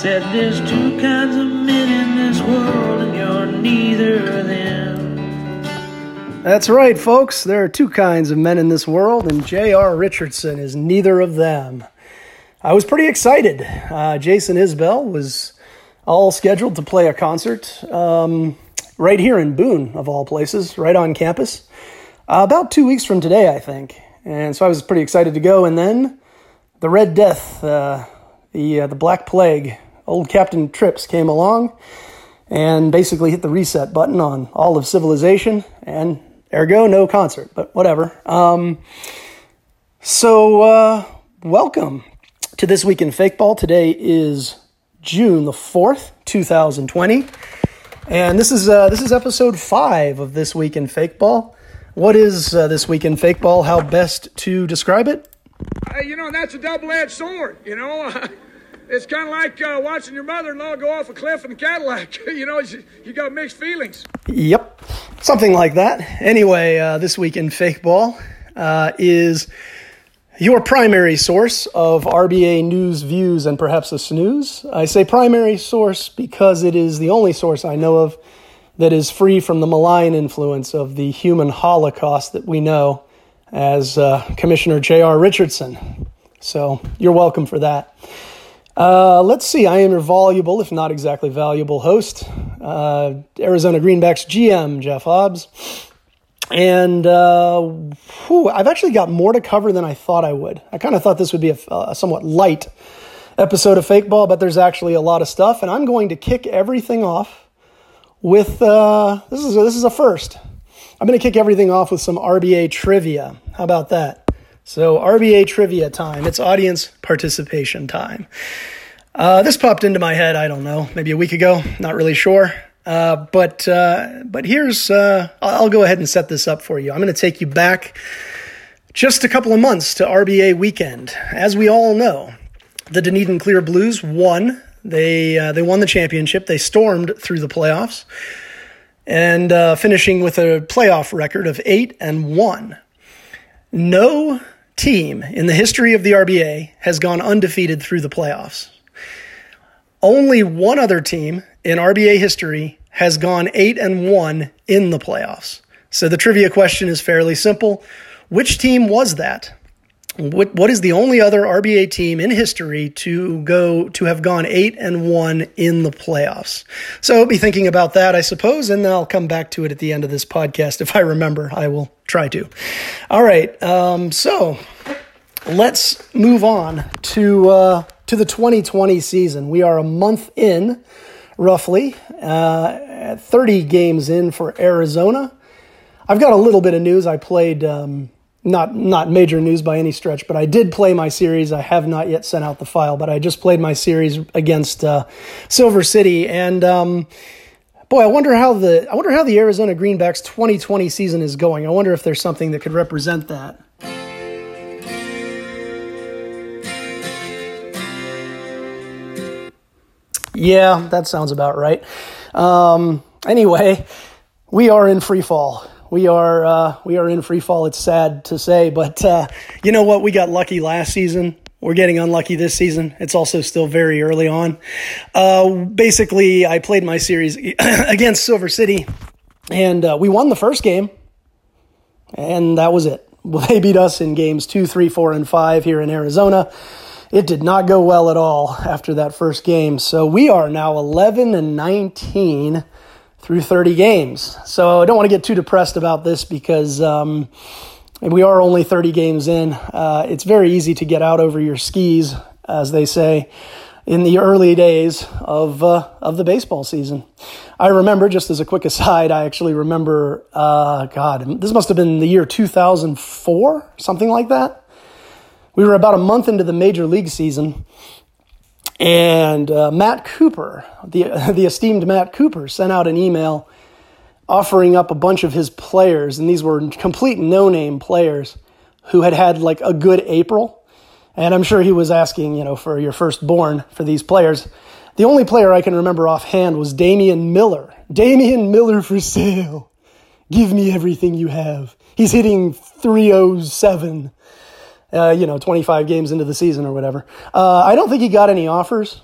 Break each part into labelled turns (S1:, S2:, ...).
S1: Said there's two kinds of men in this world, and you're neither of them.
S2: That's right, folks. There are two kinds of men in this world, and J.R. Richardson is neither of them. I was pretty excited. Uh, Jason Isbell was all scheduled to play a concert um, right here in Boone, of all places, right on campus. Uh, about two weeks from today, I think. And so I was pretty excited to go. And then the Red Death, uh, the uh, the Black Plague, old Captain Trips came along and basically hit the reset button on all of civilization, and ergo no concert. But whatever. Um, so uh, welcome to this week in fake ball. Today is June the fourth, two thousand twenty, and this is uh, this is episode five of this week in fake ball. What is uh, this week in fake ball? How best to describe it?
S3: Uh, you know, that's a double-edged sword. You know, it's kind of like uh, watching your mother-in-law go off a cliff in a Cadillac. you know, you, got mixed feelings.
S2: Yep, something like that. Anyway, uh, this week in fake ball uh, is your primary source of RBA news, views, and perhaps a snooze. I say primary source because it is the only source I know of that is free from the malign influence of the human holocaust that we know as uh, Commissioner J.R. Richardson. So you're welcome for that. Uh, let's see. I am your voluble, if not exactly valuable, host, uh, Arizona Greenbacks GM Jeff Hobbs, and uh, whew, I've actually got more to cover than I thought I would. I kind of thought this would be a, a somewhat light episode of Fake Ball, but there's actually a lot of stuff, and I'm going to kick everything off with uh, this is a, this is a first. I'm going to kick everything off with some RBA trivia. How about that? So RBA trivia time. It's audience participation time. Uh, this popped into my head. I don't know, maybe a week ago. Not really sure. Uh, but uh, but here's uh, I'll go ahead and set this up for you. I'm going to take you back just a couple of months to RBA weekend. As we all know, the Dunedin Clear Blues won they uh, they won the championship. They stormed through the playoffs and uh, finishing with a playoff record of eight and one. No team in the history of the RBA has gone undefeated through the playoffs. Only one other team in RBA history has gone eight and one in the playoffs. So the trivia question is fairly simple. Which team was that? What what is the only other RBA team in history to go to have gone eight and one in the playoffs? So be thinking about that, I suppose, and I'll come back to it at the end of this podcast if I remember. I will try to. All right, um, so let's move on to uh, to the 2020 season. We are a month in, roughly, uh, 30 games in for Arizona. I've got a little bit of news. I played. Um, not not major news by any stretch, but I did play my series. I have not yet sent out the file, but I just played my series against uh, Silver City, and um, boy, I wonder how the I wonder how the Arizona Greenbacks 2020 season is going. I wonder if there's something that could represent that. Yeah, that sounds about right. Um, anyway, we are in free fall we are uh, we are in free fall. It's sad to say, but uh, you know what? We got lucky last season. We're getting unlucky this season. It's also still very early on. Uh, basically, I played my series against Silver City, and uh, we won the first game, and that was it. Well, They beat us in games two, three, four, and five here in Arizona. It did not go well at all after that first game. So we are now 11 and 19 through 30 games. So I don't want to get too depressed about this because um, we are only 30 games in. Uh, it's very easy to get out over your skis, as they say, in the early days of uh, of the baseball season. I remember, just as a quick aside, I actually remember, uh, God, this must have been the year 2004, something like that. We were about a month into the major league season and uh, Matt Cooper, the, the esteemed Matt Cooper, sent out an email offering up a bunch of his players, and these were complete no name players who had had like a good April. And I'm sure he was asking, you know, for your firstborn for these players. The only player I can remember offhand was Damian Miller. Damian Miller for sale. Give me everything you have. He's hitting 307 uh, you know, 25 games into the season or whatever. Uh, I don't think he got any offers.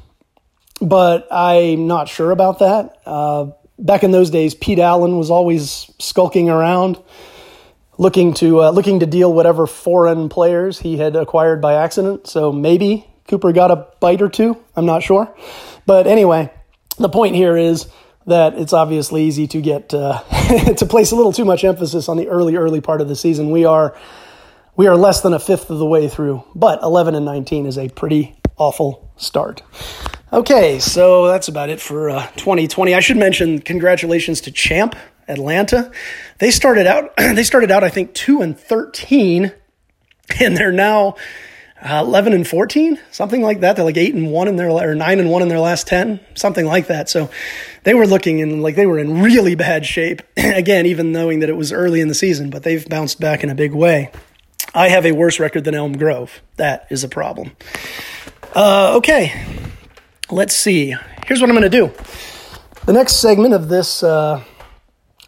S2: but I'm not sure about that. Uh, back in those days, Pete Allen was always skulking around, looking to uh, looking to deal whatever foreign players he had acquired by accident. So maybe Cooper got a bite or two. I'm not sure, but anyway, the point here is that it's obviously easy to get uh, to place a little too much emphasis on the early early part of the season. We are we are less than a fifth of the way through, but 11 and 19 is a pretty awful start. Okay, so that's about it for uh, 2020. I should mention congratulations to Champ Atlanta. They started out they started out I think 2 and 13 and they're now uh, 11 and 14, something like that. They're like 8 and 1 in their or 9 and 1 in their last 10, something like that. So they were looking in like they were in really bad shape again even knowing that it was early in the season, but they've bounced back in a big way. I have a worse record than Elm Grove. That is a problem. Uh, okay, let's see. Here's what I'm going to do. The next segment of this, uh,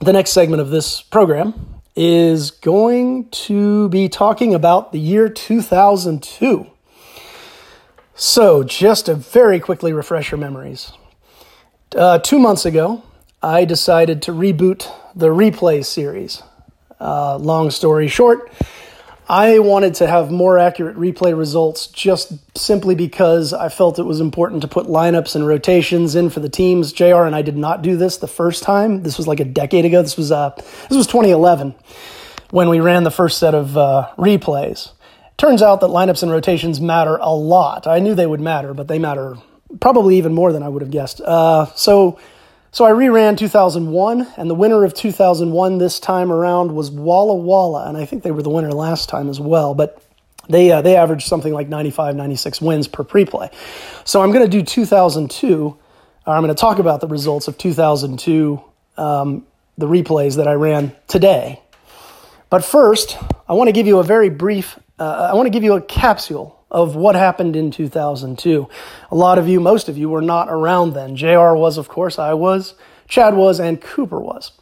S2: the next segment of this program is going to be talking about the year 2002. So, just to very quickly refresh your memories. Uh, two months ago, I decided to reboot the replay series. Uh, long story short, I wanted to have more accurate replay results just simply because I felt it was important to put lineups and rotations in for the teams. JR and I did not do this the first time. This was like a decade ago. This was uh, this was 2011 when we ran the first set of uh, replays. Turns out that lineups and rotations matter a lot. I knew they would matter, but they matter probably even more than I would have guessed. Uh, so so I reran 2001, and the winner of 2001 this time around was Walla Walla, and I think they were the winner last time as well. But they uh, they averaged something like 95, 96 wins per preplay. So I'm going to do 2002. Or I'm going to talk about the results of 2002, um, the replays that I ran today. But first, I want to give you a very brief. Uh, I want to give you a capsule of what happened in 2002. A lot of you, most of you, were not around then. JR was, of course, I was, Chad was, and Cooper was.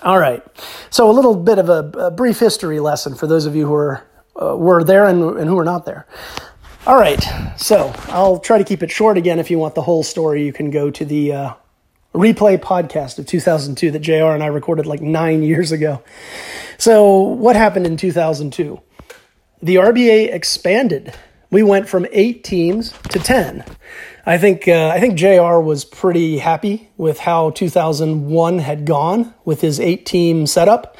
S2: All right. So a little bit of a, a brief history lesson for those of you who are, uh, were there and, and who were not there. All right. So I'll try to keep it short again. If you want the whole story, you can go to the uh, replay podcast of 2002 that JR and I recorded like nine years ago. So what happened in 2002? The RBA expanded we went from eight teams to 10. I think, uh, I think JR was pretty happy with how 2001 had gone with his eight team setup.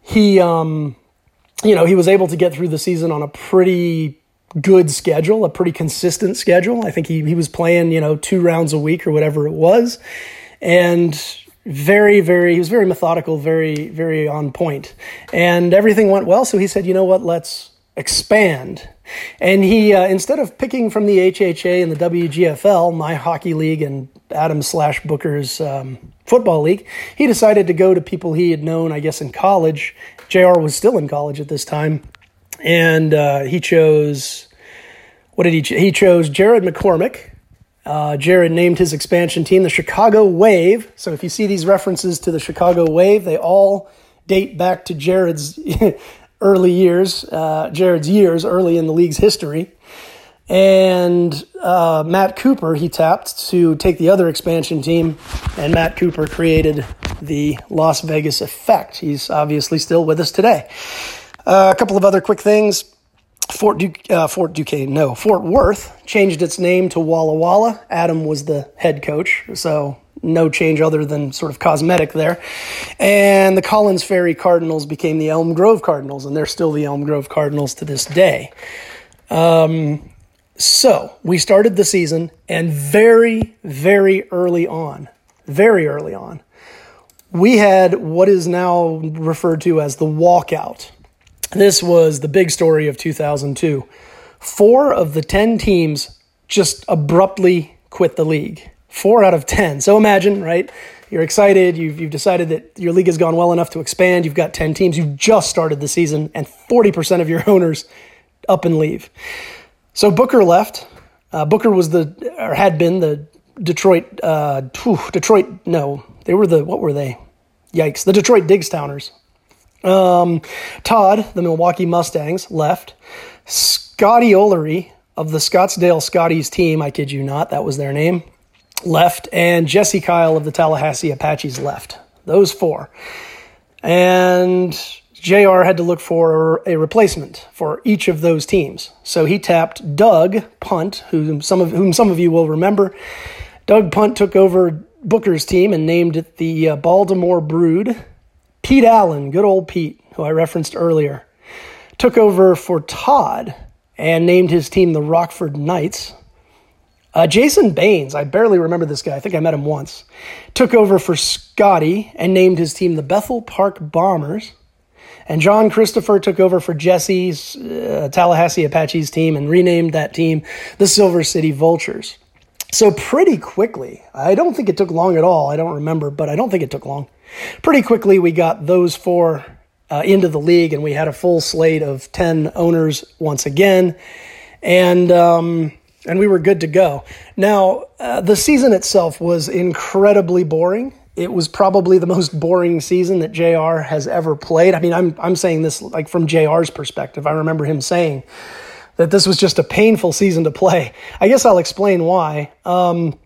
S2: He, um, you know, he was able to get through the season on a pretty good schedule, a pretty consistent schedule. I think he, he was playing, you know, two rounds a week or whatever it was. And very, very, he was very methodical, very, very on point. And everything went well. So he said, you know what, let's expand and he, uh, instead of picking from the HHA and the WGFL, my hockey league and Adam slash Booker's um, football league, he decided to go to people he had known, I guess, in college. JR was still in college at this time. And uh, he chose, what did he choose? He chose Jared McCormick. Uh, Jared named his expansion team the Chicago Wave. So if you see these references to the Chicago Wave, they all date back to Jared's early years, uh, Jared's years early in the league's history. And uh, Matt Cooper, he tapped to take the other expansion team, and Matt Cooper created the Las Vegas effect. He's obviously still with us today. Uh, a couple of other quick things. Fort, Duque, uh, Fort Duquesne, no, Fort Worth changed its name to Walla Walla. Adam was the head coach, so no change other than sort of cosmetic there. And the Collins Ferry Cardinals became the Elm Grove Cardinals, and they're still the Elm Grove Cardinals to this day. Um, so we started the season, and very, very early on, very early on, we had what is now referred to as the walkout. This was the big story of 2002. Four of the 10 teams just abruptly quit the league four out of 10. So imagine, right? You're excited. You've, you've decided that your league has gone well enough to expand. You've got 10 teams. You've just started the season, and 40% of your owners up and leave. So Booker left. Uh, Booker was the, or had been the Detroit, uh, whew, Detroit, no, they were the, what were they? Yikes. The Detroit Diggstowners. Um, Todd, the Milwaukee Mustangs, left. Scotty Olery of the Scottsdale Scotties team, I kid you not, that was their name, left, and Jesse Kyle of the Tallahassee Apaches left. Those four. And JR had to look for a replacement for each of those teams. So he tapped Doug Punt, whom some of, whom some of you will remember. Doug Punt took over Booker's team and named it the uh, Baltimore Brood. Pete Allen, good old Pete, who I referenced earlier, took over for Todd and named his team the Rockford Knights. Uh, Jason Baines, I barely remember this guy. I think I met him once. Took over for Scotty and named his team the Bethel Park Bombers. And John Christopher took over for Jesse's uh, Tallahassee Apaches team and renamed that team the Silver City Vultures. So, pretty quickly, I don't think it took long at all. I don't remember, but I don't think it took long. Pretty quickly, we got those four uh, into the league and we had a full slate of 10 owners once again. And, um, and we were good to go. Now, uh, the season itself was incredibly boring. It was probably the most boring season that JR has ever played. I mean, I'm I'm saying this like from JR's perspective. I remember him saying that this was just a painful season to play. I guess I'll explain why. Um,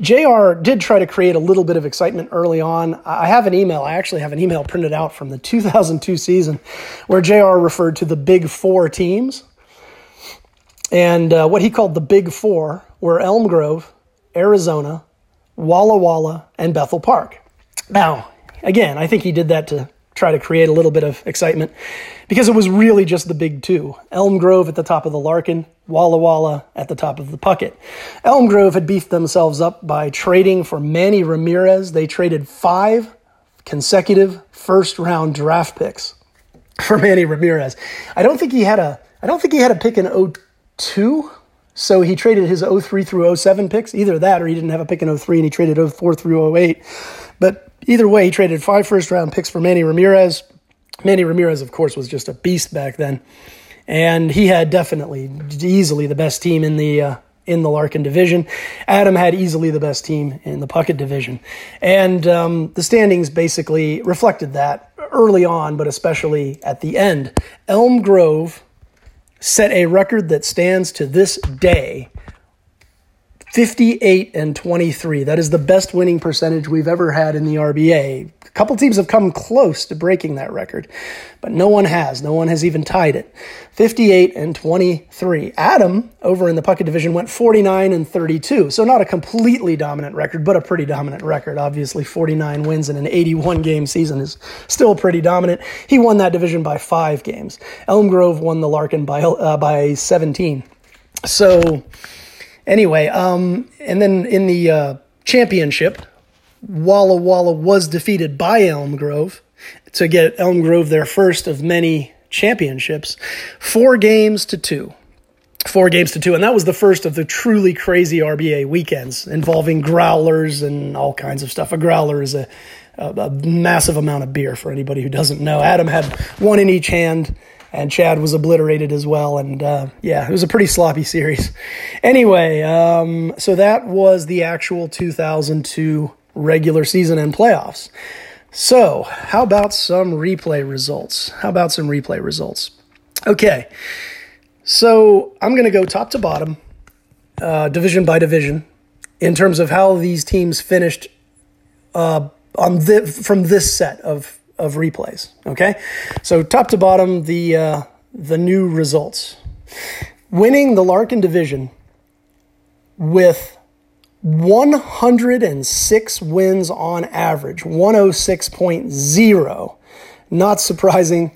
S2: JR did try to create a little bit of excitement early on. I have an email, I actually have an email printed out from the 2002 season where JR referred to the big four teams and uh, what he called the Big Four were Elm Grove, Arizona, Walla Walla, and Bethel Park. Now, again, I think he did that to try to create a little bit of excitement because it was really just the big two Elm Grove at the top of the Larkin, Walla Walla at the top of the Puckett. Elm Grove had beefed themselves up by trading for Manny Ramirez. They traded five consecutive first round draft picks for Manny Ramirez. I don't think he had a I don't think he had a pick in 02. So he traded his 03 through 07 picks, either that or he didn't have a pick in 03 and he traded 04 through 08. But either way, he traded five first round picks for Manny Ramirez. Manny Ramirez, of course, was just a beast back then. And he had definitely, easily the best team in the uh, in the Larkin division. Adam had easily the best team in the Puckett division. And um, the standings basically reflected that early on, but especially at the end. Elm Grove set a record that stands to this day 58 and 23. That is the best winning percentage we've ever had in the RBA. A couple teams have come close to breaking that record, but no one has. No one has even tied it. 58 and 23. Adam over in the Puckett division went 49 and 32. So not a completely dominant record, but a pretty dominant record. Obviously 49 wins in an 81 game season is still pretty dominant. He won that division by 5 games. Elm Grove won the Larkin by uh, by 17. So Anyway, um, and then in the uh, championship, Walla Walla was defeated by Elm Grove to get Elm Grove their first of many championships, four games to two. Four games to two, and that was the first of the truly crazy RBA weekends involving growlers and all kinds of stuff. A growler is a, a, a massive amount of beer for anybody who doesn't know. Adam had one in each hand and Chad was obliterated as well. And uh, yeah, it was a pretty sloppy series. Anyway, um, so that was the actual 2002 regular season and playoffs. So, how about some replay results? How about some replay results? Okay, so I'm going to go top to bottom, uh, division by division, in terms of how these teams finished uh, on the, from this set of of replays. Okay, so top to bottom, the uh, the new results. Winning the Larkin division with 106 wins on average, 106.0. Not surprising.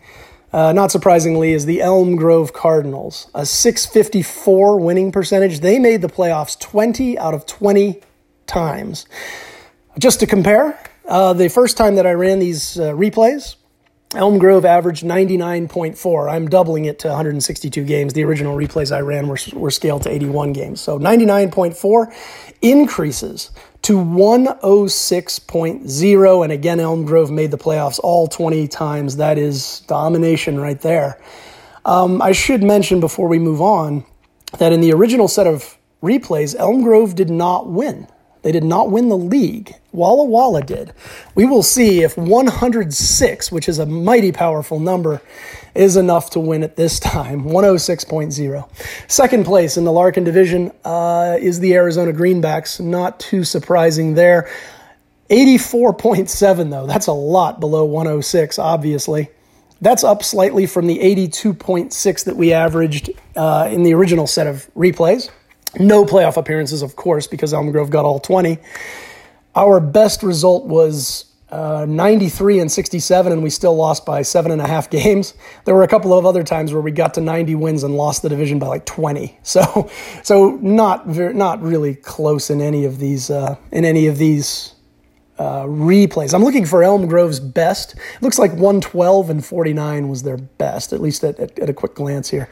S2: Uh, not surprisingly, is the Elm Grove Cardinals, a 654 winning percentage. They made the playoffs 20 out of 20 times. Just to compare, uh, the first time that I ran these uh, replays, Elm Grove averaged 99.4. I'm doubling it to 162 games. The original replays I ran were, were scaled to 81 games. So 99.4 increases to 106.0. And again, Elm Grove made the playoffs all 20 times. That is domination right there. Um, I should mention before we move on that in the original set of replays, Elm Grove did not win. They did not win the league. Walla Walla did. We will see if 106, which is a mighty powerful number, is enough to win it this time. 106.0. Second place in the Larkin division uh, is the Arizona Greenbacks. Not too surprising there. 84.7, though. That's a lot below 106, obviously. That's up slightly from the 82.6 that we averaged uh, in the original set of replays. No playoff appearances, of course, because Elm Grove got all 20. Our best result was uh, 93 and 67, and we still lost by seven and a half games. There were a couple of other times where we got to 90 wins and lost the division by like 20. So, so not very, not really close in any of these uh, in any of these uh, replays. I'm looking for Elm Grove's best. It looks like 112 and 49 was their best, at least at, at, at a quick glance here.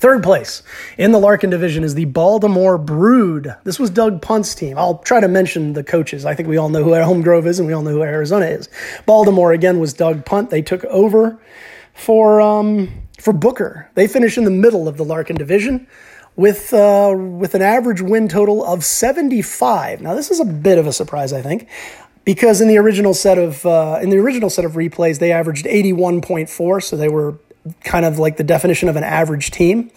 S2: Third place in the Larkin division is the Baltimore Brood. This was Doug Punt's team. I'll try to mention the coaches. I think we all know who Elm Grove is and we all know who Arizona is. Baltimore, again, was Doug Punt. They took over for, um, for Booker. They finished in the middle of the Larkin division with, uh, with an average win total of 75. Now, this is a bit of a surprise, I think because in the original set of uh, in the original set of replays they averaged 81.4 so they were kind of like the definition of an average team.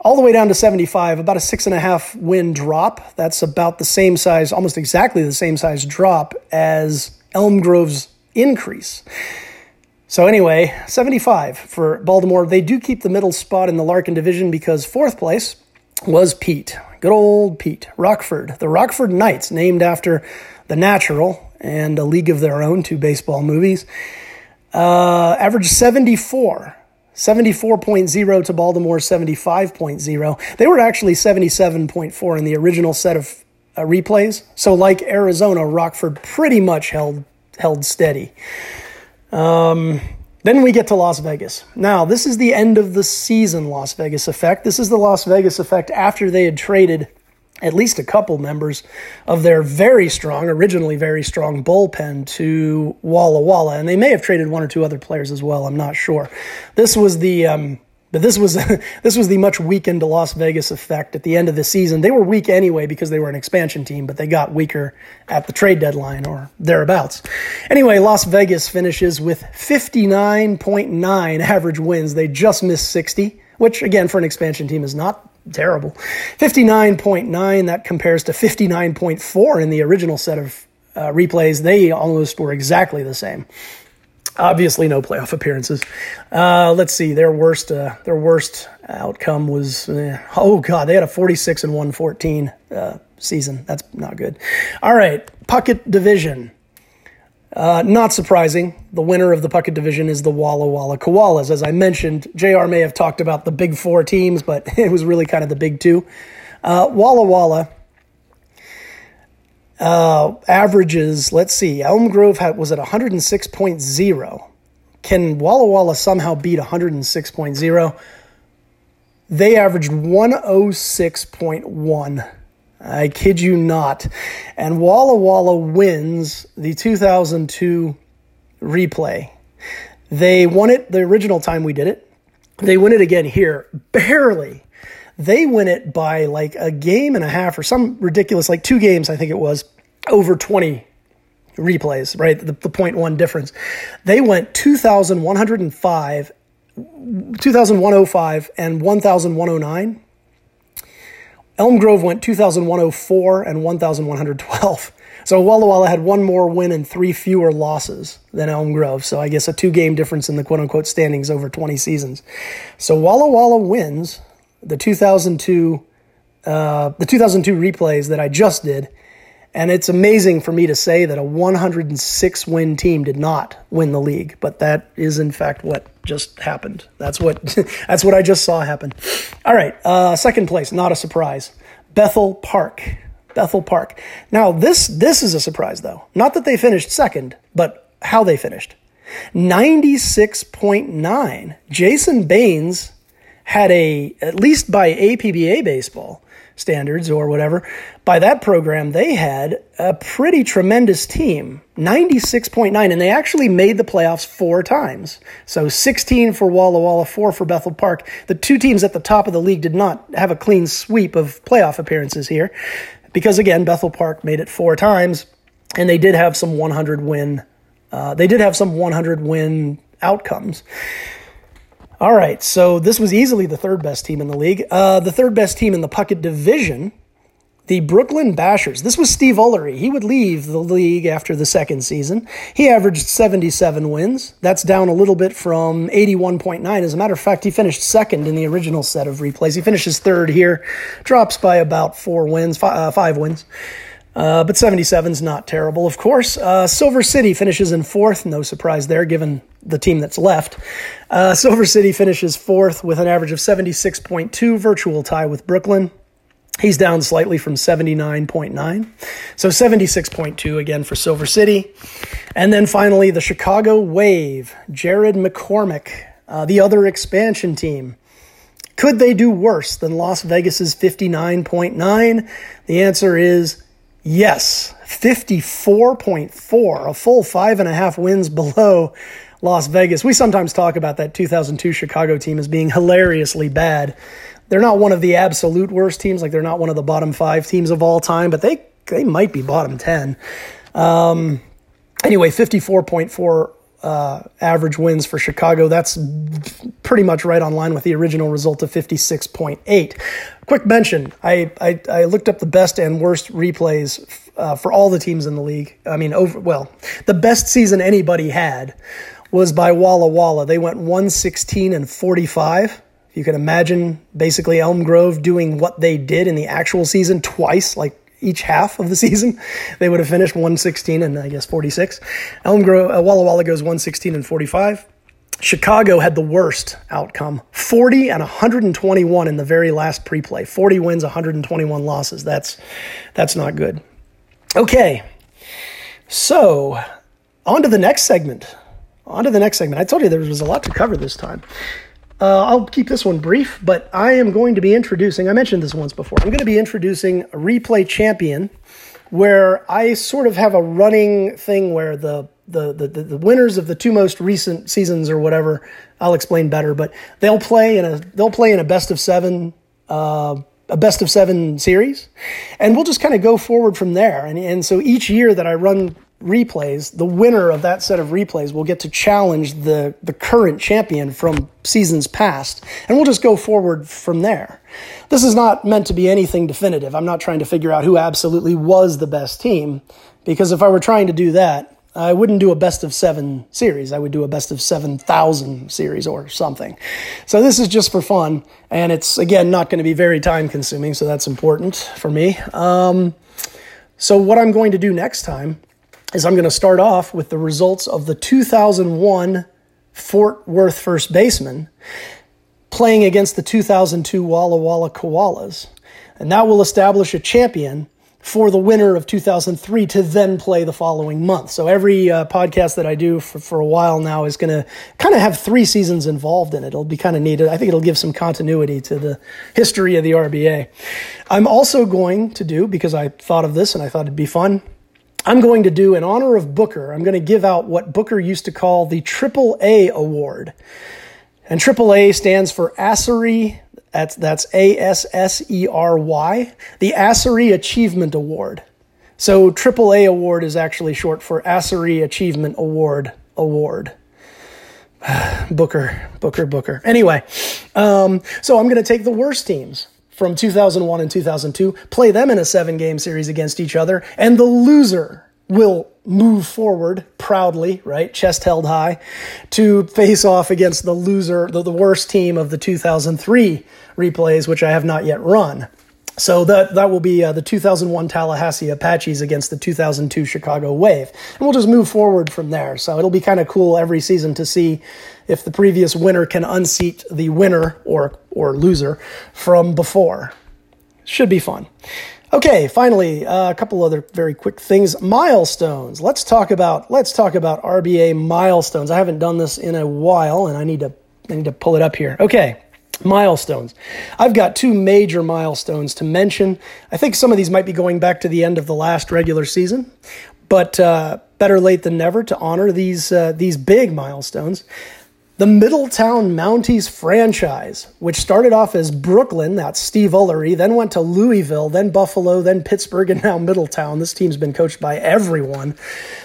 S2: All the way down to 75, about a six and a half win drop. That's about the same size, almost exactly the same size drop as Elm Grove's increase. So, anyway, 75 for Baltimore. They do keep the middle spot in the Larkin division because fourth place was Pete. Good old Pete. Rockford. The Rockford Knights, named after The Natural and A League of Their Own, two baseball movies. Uh, average 74 74.0 to Baltimore 75.0. They were actually 77.4 in the original set of uh, replays. So like Arizona, Rockford pretty much held held steady. Um, then we get to Las Vegas. Now, this is the end of the season Las Vegas effect. This is the Las Vegas effect after they had traded at least a couple members of their very strong, originally very strong bullpen to Walla Walla, and they may have traded one or two other players as well. I'm not sure. This was the, um, but this was this was the much weakened Las Vegas effect at the end of the season. They were weak anyway because they were an expansion team, but they got weaker at the trade deadline or thereabouts. Anyway, Las Vegas finishes with 59.9 average wins. They just missed 60, which again for an expansion team is not terrible. 59.9, that compares to 59.4 in the original set of uh, replays. They almost were exactly the same. Obviously, no playoff appearances. Uh, let's see. Their worst, uh, their worst outcome was eh, oh god, they had a 46 and 114 uh, season. That's not good. All right, Puckett division. Uh, not surprising, the winner of the Puckett division is the Walla Walla Koalas. As I mentioned, JR may have talked about the big four teams, but it was really kind of the big two. Uh, Walla Walla uh, averages, let's see, Elm Grove had, was at 106.0. Can Walla Walla somehow beat 106.0? They averaged 106.1. I kid you not. And Walla Walla wins the 2002 replay. They won it the original time we did it. They win it again here, barely. They win it by like a game and a half or some ridiculous, like two games, I think it was, over 20 replays, right? The, the point one difference. They went 2,105, 2,105, and 1,109 Elm Grove went 2,104 and 1,112. So Walla Walla had one more win and three fewer losses than Elm Grove. So I guess a two game difference in the quote unquote standings over 20 seasons. So Walla Walla wins the 2002, uh, the 2002 replays that I just did and it's amazing for me to say that a 106 win team did not win the league, but that is in fact what just happened. That's what that's what I just saw happen. All right, uh, second place, not a surprise. Bethel Park. Bethel Park. Now this this is a surprise though. Not that they finished second, but how they finished. 96.9. Jason Baines had a at least by APBA baseball standards or whatever. By that program, they had a pretty tremendous team 96.9, and they actually made the playoffs four times. So 16 for Walla Walla, four for Bethel Park. The two teams at the top of the league did not have a clean sweep of playoff appearances here. because again, Bethel Park made it four times, and they did have some 100 win. Uh, they did have some 100 win outcomes. All right, so this was easily the third best team in the league. Uh, the third best team in the Puckett division, the Brooklyn Bashers. This was Steve Ullery. He would leave the league after the second season. He averaged 77 wins. That's down a little bit from 81.9. As a matter of fact, he finished second in the original set of replays. He finishes third here, drops by about four wins, five, uh, five wins. Uh, but 77's not terrible, of course. Uh, Silver City finishes in fourth. No surprise there, given the team that's left. Uh, Silver City finishes fourth with an average of 76.2, virtual tie with Brooklyn. He's down slightly from 79.9. So 76.2 again for Silver City. And then finally, the Chicago Wave, Jared McCormick, uh, the other expansion team. Could they do worse than Las Vegas's 59.9? The answer is Yes, 54.4, a full five and a half wins below Las Vegas. We sometimes talk about that 2002 Chicago team as being hilariously bad. They're not one of the absolute worst teams, like they're not one of the bottom five teams of all time, but they, they might be bottom 10. Um, anyway, 54.4 uh, average wins for Chicago. That's pretty much right on line with the original result of 56.8. Quick mention I, I, I looked up the best and worst replays uh, for all the teams in the league. I mean, over well, the best season anybody had was by Walla Walla. They went 116 and 45. You can imagine basically Elm Grove doing what they did in the actual season twice, like each half of the season, they would have finished 116 and I guess 46. Elm Grove, uh, Walla Walla goes 116 and 45. Chicago had the worst outcome 40 and 121 in the very last pre play. 40 wins, 121 losses. That's, that's not good. Okay, so on to the next segment. On to the next segment. I told you there was a lot to cover this time. Uh, I'll keep this one brief, but I am going to be introducing, I mentioned this once before, I'm going to be introducing a replay champion where I sort of have a running thing where the, the, the, the winners of the two most recent seasons or whatever, I'll explain better, but they'll play in a, they'll play in a best of seven, uh, a best of seven series, and we'll just kind of go forward from there. And, and so each year that I run replays, the winner of that set of replays will get to challenge the, the current champion from seasons past. And we'll just go forward from there. This is not meant to be anything definitive. I'm not trying to figure out who absolutely was the best team, because if I were trying to do that, I wouldn't do a best of seven series. I would do a best of 7,000 series or something. So this is just for fun. And it's, again, not going to be very time consuming. So that's important for me. Um, so what I'm going to do next time is I'm going to start off with the results of the 2001 Fort Worth first baseman playing against the 2002 Walla Walla Koalas. And that will establish a champion for the winner of 2003 to then play the following month. So every uh, podcast that I do for, for a while now is going to kind of have three seasons involved in it. It'll be kind of neat. I think it'll give some continuity to the history of the RBA. I'm also going to do, because I thought of this and I thought it'd be fun, I'm going to do, in honor of Booker, I'm going to give out what Booker used to call the Triple A Award. And Triple A stands for Assery, that's, that's A S S E R Y, the Assery Achievement Award. So Triple A Award is actually short for Assery Achievement Award Award. Booker, Booker, Booker. Anyway, um, so I'm going to take the worst teams from 2001 and 2002, play them in a seven game series against each other, and the loser will move forward proudly, right, chest held high, to face off against the loser, the, the worst team of the 2003 replays, which I have not yet run. So that that will be uh, the 2001 Tallahassee Apaches against the 2002 Chicago Wave, and we'll just move forward from there. So it'll be kind of cool every season to see if the previous winner can unseat the winner or or loser from before. Should be fun. Okay, finally, uh, a couple other very quick things. Milestones. Let's talk about let's talk about RBA milestones. I haven't done this in a while, and I need to I need to pull it up here. Okay. Milestones. I've got two major milestones to mention. I think some of these might be going back to the end of the last regular season, but uh, better late than never to honor these uh, these big milestones. The Middletown Mounties franchise, which started off as Brooklyn, that's Steve Ullery, then went to Louisville, then Buffalo, then Pittsburgh, and now Middletown. This team's been coached by everyone.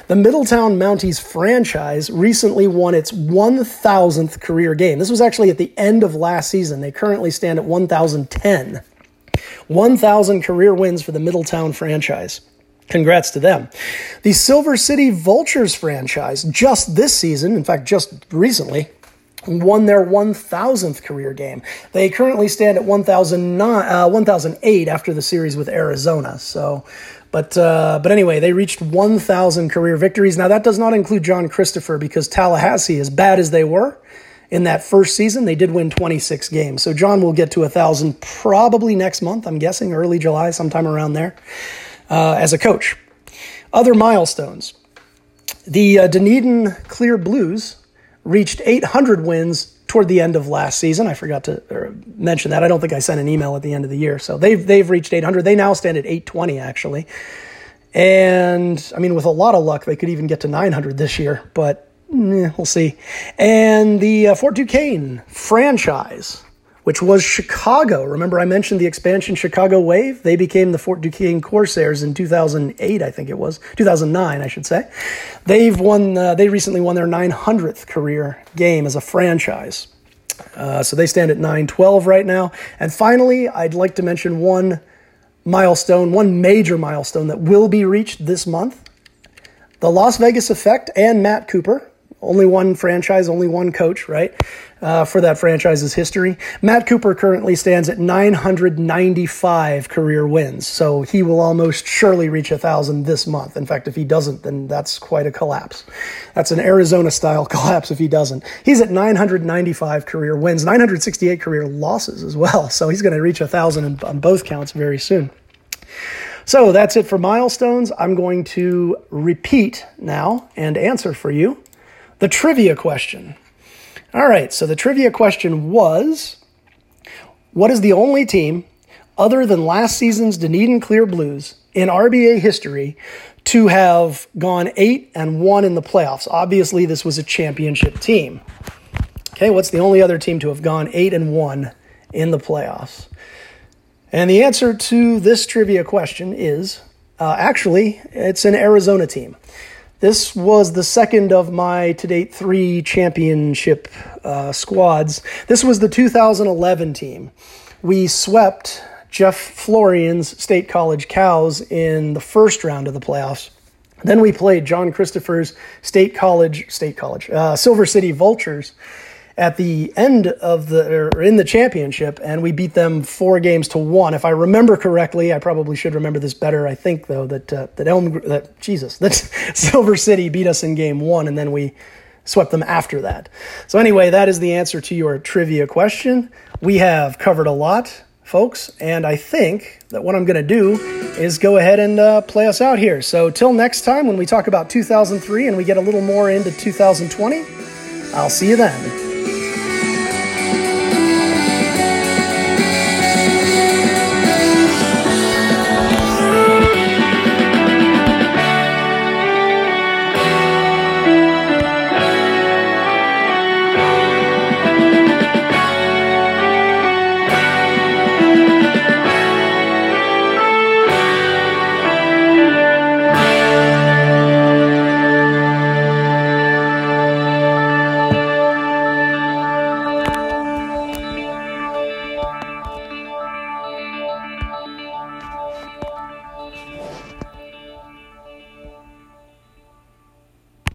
S2: The Middletown Mounties franchise recently won its 1,000th career game. This was actually at the end of last season. They currently stand at 1,010. 1,000 career wins for the Middletown franchise. Congrats to them. The Silver City Vultures franchise, just this season, in fact, just recently, won their 1000th career game. They currently stand at 1009, uh, 1008 after the series with Arizona. So, but uh, but anyway, they reached 1000 career victories. Now that does not include John Christopher because Tallahassee, as bad as they were in that first season, they did win 26 games. So John will get to a thousand probably next month. I'm guessing early July, sometime around there, uh, as a coach. Other milestones. The uh, Dunedin Clear Blues reached 800 wins toward the end of last season. I forgot to er, mention that. I don't think I sent an email at the end of the year. So they've they've reached 800. They now stand at 820 actually. And I mean with a lot of luck they could even get to 900 this year, but eh, we'll see. And the uh, Fort Duquesne franchise which was Chicago. Remember, I mentioned the expansion Chicago Wave? They became the Fort Duquesne Corsairs in 2008, I think it was. 2009, I should say. They've won, uh, they recently won their 900th career game as a franchise. Uh, so they stand at 912 right now. And finally, I'd like to mention one milestone, one major milestone that will be reached this month. The Las Vegas Effect and Matt Cooper, only one franchise, only one coach, right? Uh, for that franchise's history. Matt Cooper currently stands at 995 career wins, so he will almost surely reach a thousand this month. In fact, if he doesn't, then that's quite a collapse. That's an Arizona style collapse if he doesn't. He's at 995 career wins, 968 career losses as well, so he's going to reach a thousand on both counts very soon. So that's it for milestones. I'm going to repeat now and answer for you the trivia question. All right, so the trivia question was What is the only team, other than last season's Dunedin Clear Blues, in RBA history to have gone 8 and 1 in the playoffs? Obviously, this was a championship team. Okay, what's the only other team to have gone 8 and 1 in the playoffs? And the answer to this trivia question is uh, actually, it's an Arizona team. This was the second of my to date three championship uh, squads. This was the 2011 team. We swept Jeff Florian's State College Cows in the first round of the playoffs. Then we played John Christopher's State College, State College, uh, Silver City Vultures at the end of the or in the championship, and we beat them four games to one. If I remember correctly, I probably should remember this better. I think though that uh, that Elm that Jesus that Silver City beat us in game one, and then we swept them after that. So anyway, that is the answer to your trivia question. We have covered a lot, folks, and I think that what I'm going to do is go ahead and uh, play us out here. So till next time, when we talk about 2003 and we get a little more into 2020, I'll see you then.